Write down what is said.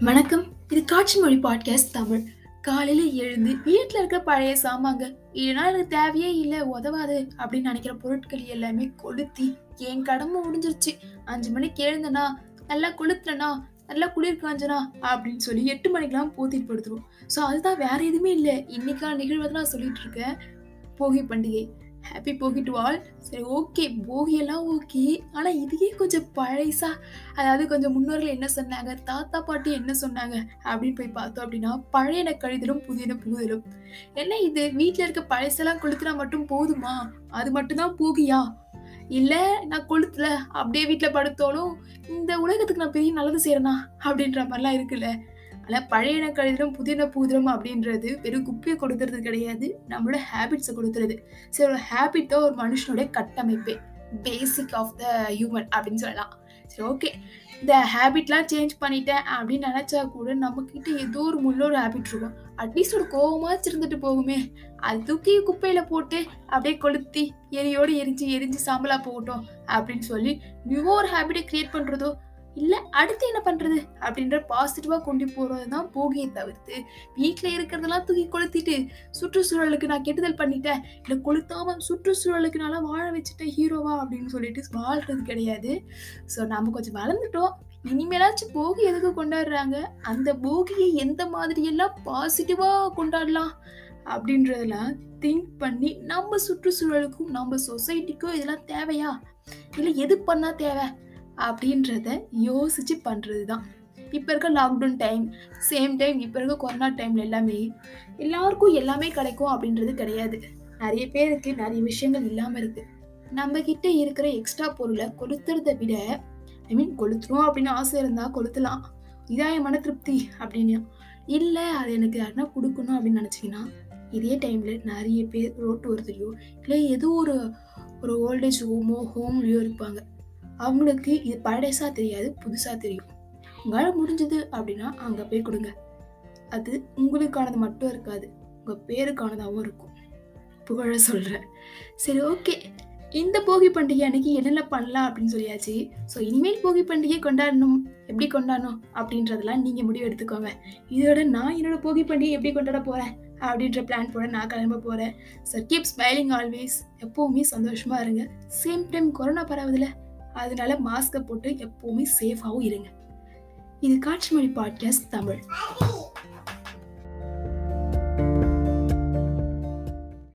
வணக்கம். இது காட்சி மொழி பாட்காஸ்ட் தமிழ். காலையில எழுந்து வீட்டில் இருக்கிற பழைய சாமாங்க இல்லைனா எனக்கு தேவையே இல்லை உதவாது அப்படின்னு நினைக்கிற பொருட்கள் எல்லாமே கொளுத்தி என் கடமை முடிஞ்சிருச்சு. அஞ்சு மணிக்கு எழுந்தனா நல்லா கொளுத்துறனா நல்லா குளிர் காஞ்சனா அப்படின்னு சொல்லி எட்டு மணிக்கெல்லாம் போத்திட்டு படுத்துருவோம். ஸோ அதுதான் வேற எதுவுமே இல்லை. இன்னைக்கான நிகழ்வை தான் நான் சொல்லிட்டு இருக்கேன். போகி பண்டிகை. ஹாப்பி போகி டு ஆல் சரி ஓகே போகியெல்லாம் ஓகே ஆனால் இதையே கொஞ்சம் பழைசா அதாவது கொஞ்சம் முன்னோர்கள் என்ன சொன்னாங்க? தாத்தா பாட்டி என்ன சொன்னாங்க? அப்படின்னு போய் பார்த்தோம் அப்படின்னா பழையன கழிதலும் புதியன புகுதலும். என்ன இது? வீட்டில் இருக்க பழசெல்லாம் கொளுத்துனா மட்டும் போதுமா? அது மட்டும்தான் போகியா? இல்லை நான் கொளுத்துல. அப்படியே வீட்டில் படுத்தாலும் இந்த உலகத்துக்கு நான் பெரிய நல்லது செய்கிறேனா அப்படின்ற மாதிரிலாம் இருக்குல்ல. ஆனால் பழையன கழிதலும் புதின பூதிரம் அப்படின்றது வெறும் குப்பையை கொடுக்கறது கிடையாது நம்மளோட ஹேபிட்ஸை கொடுத்துருது சரி ஒரு ஹேபிட் தான் ஒரு மனுஷனோட கட்டமைப்பே. பேசிக் ஆஃப் த ஹியூமன் அப்படின்னு சொல்லலாம். சரி ஓகே இந்த ஹேபிட்லாம் சேஞ்ச் பண்ணிட்டேன் அப்படின்னு நினச்சா கூட நம்மக்கிட்ட ஏதோ ஒரு முள்ளோட ஹேபிட் இருக்கும். அட்லீஸ்ட் ஒரு கோவமாச்சு இருந்துட்டு போகுமே. அது தூக்கி குப்பையில் போட்டு அப்படியே கொளுத்தி எரியோடு எரிஞ்சு எரிஞ்சு சாம்பலா போகட்டும் அப்படின்னு சொல்லி நியூ ஒரு ஹேபிட்டை க்ரியேட் பண்ணுறதோ இல்லை அடுத்து என்ன பண்ணுறது அப்படின்ற பாசிட்டிவாக கொண்டு போகிறது தான் போகியை தவிர்த்து வீட்டில் இருக்கிறதெல்லாம் தூக்கி கொளுத்திட்டு சுற்றுச்சூழலுக்கு நான் கெட்டுதல் பண்ணிட்டேன். இல்லை கொளுத்தாமல் சுற்றுச்சூழலுக்கு நல்லா வாழ வச்சுட்டேன் ஹீரோவா அப்படின்னு சொல்லிட்டு வாழ்றது கிடையாது. ஸோ நம்ம கொஞ்சம் வளர்ந்துட்டோம். இனிமேலாச்சும் போகி எதுக்கு கொண்டாடுறாங்க? அந்த போகியை எந்த மாதிரியெல்லாம் பாசிட்டிவாக கொண்டாடலாம்? அப்படின்றதெல்லாம் திங்க் பண்ணி நம்ம சுற்றுச்சூழலுக்கும் நம்ம சொசைட்டிக்கும் இதெல்லாம் தேவையா? இல்லை எது பண்ணால் தேவை? அப்படின்றத யோசித்து பண்ணுறது தான் இப்போ இருக்க லாக்டவுன் டைம் சேம் டைம் இப்போ இருக்க கொரோனா டைமில் எல்லாமே எல்லாருக்கும் எல்லாமே கிடைக்கும் அப்படின்றது கிடையாது. நிறைய பேருக்கு நிறைய விஷயங்கள் இல்லாமல் இருக்குது நம்ம இருக்கிற எக்ஸ்ட்ரா பொருளை கொளுத்துறத விட ஐ மீன் கொளுத்துறோம் அப்படின்னு ஆசை இருந்தால் கொளுத்தலாம். இதான் என் மன திருப்தி அப்படின்னு. இல்லை அது எனக்கு யாருன்னா கொடுக்கணும் அப்படின்னு நினச்சிங்கன்னா இதே டைமில் நிறைய பேர் ரோட்டு ஒருத்தரையோ இல்லை ஏதோ ஒரு ஒரு ஓல்டேஜ் ஹோமோ ஹோம்லேயோ இருப்பாங்க. அவங்களுக்கு இது பழசாக தெரியாது புதுசாக தெரியும். உங்களால் முடிஞ்சது அப்படின்னா அங்கே போய் கொடுங்க. அது உங்களுக்கானது மட்டும் இருக்காது உங்கள் பேருக்கானதாகவும் இருக்கும். புகழ சொல்கிறேன் சரி ஓகே இந்த போகி பண்டிகை அன்னைக்கு என்னென்ன பண்ணலாம் அப்படின்னு சொல்லியாச்சு. ஸோ இனிமேல் போகி பண்டிகை கொண்டாடணும். எப்படி கொண்டாடணும் அப்படின்றதெல்லாம் நீங்கள் முடிவு எடுத்துக்கோங்க. இதோட நான் என்னோட போகி பண்டிகை எப்படி கொண்டாட போகிறேன் அப்படின்ற பிளான் போட நான் கிளம்ப போகிறேன் ஸோ கீப் ஸ்மைலிங் ஆல்வேஸ் எப்போவுமே சந்தோஷமாக இருங்க. சேம் டைம் கொரோனா பரவுதில்ல அதனால மாஸ்கை போட்டு எப்போவுமே சேஃபாகவும் இருங்க. இது காட்சி மொழி பாட்காஸ்ட் தமிழ்.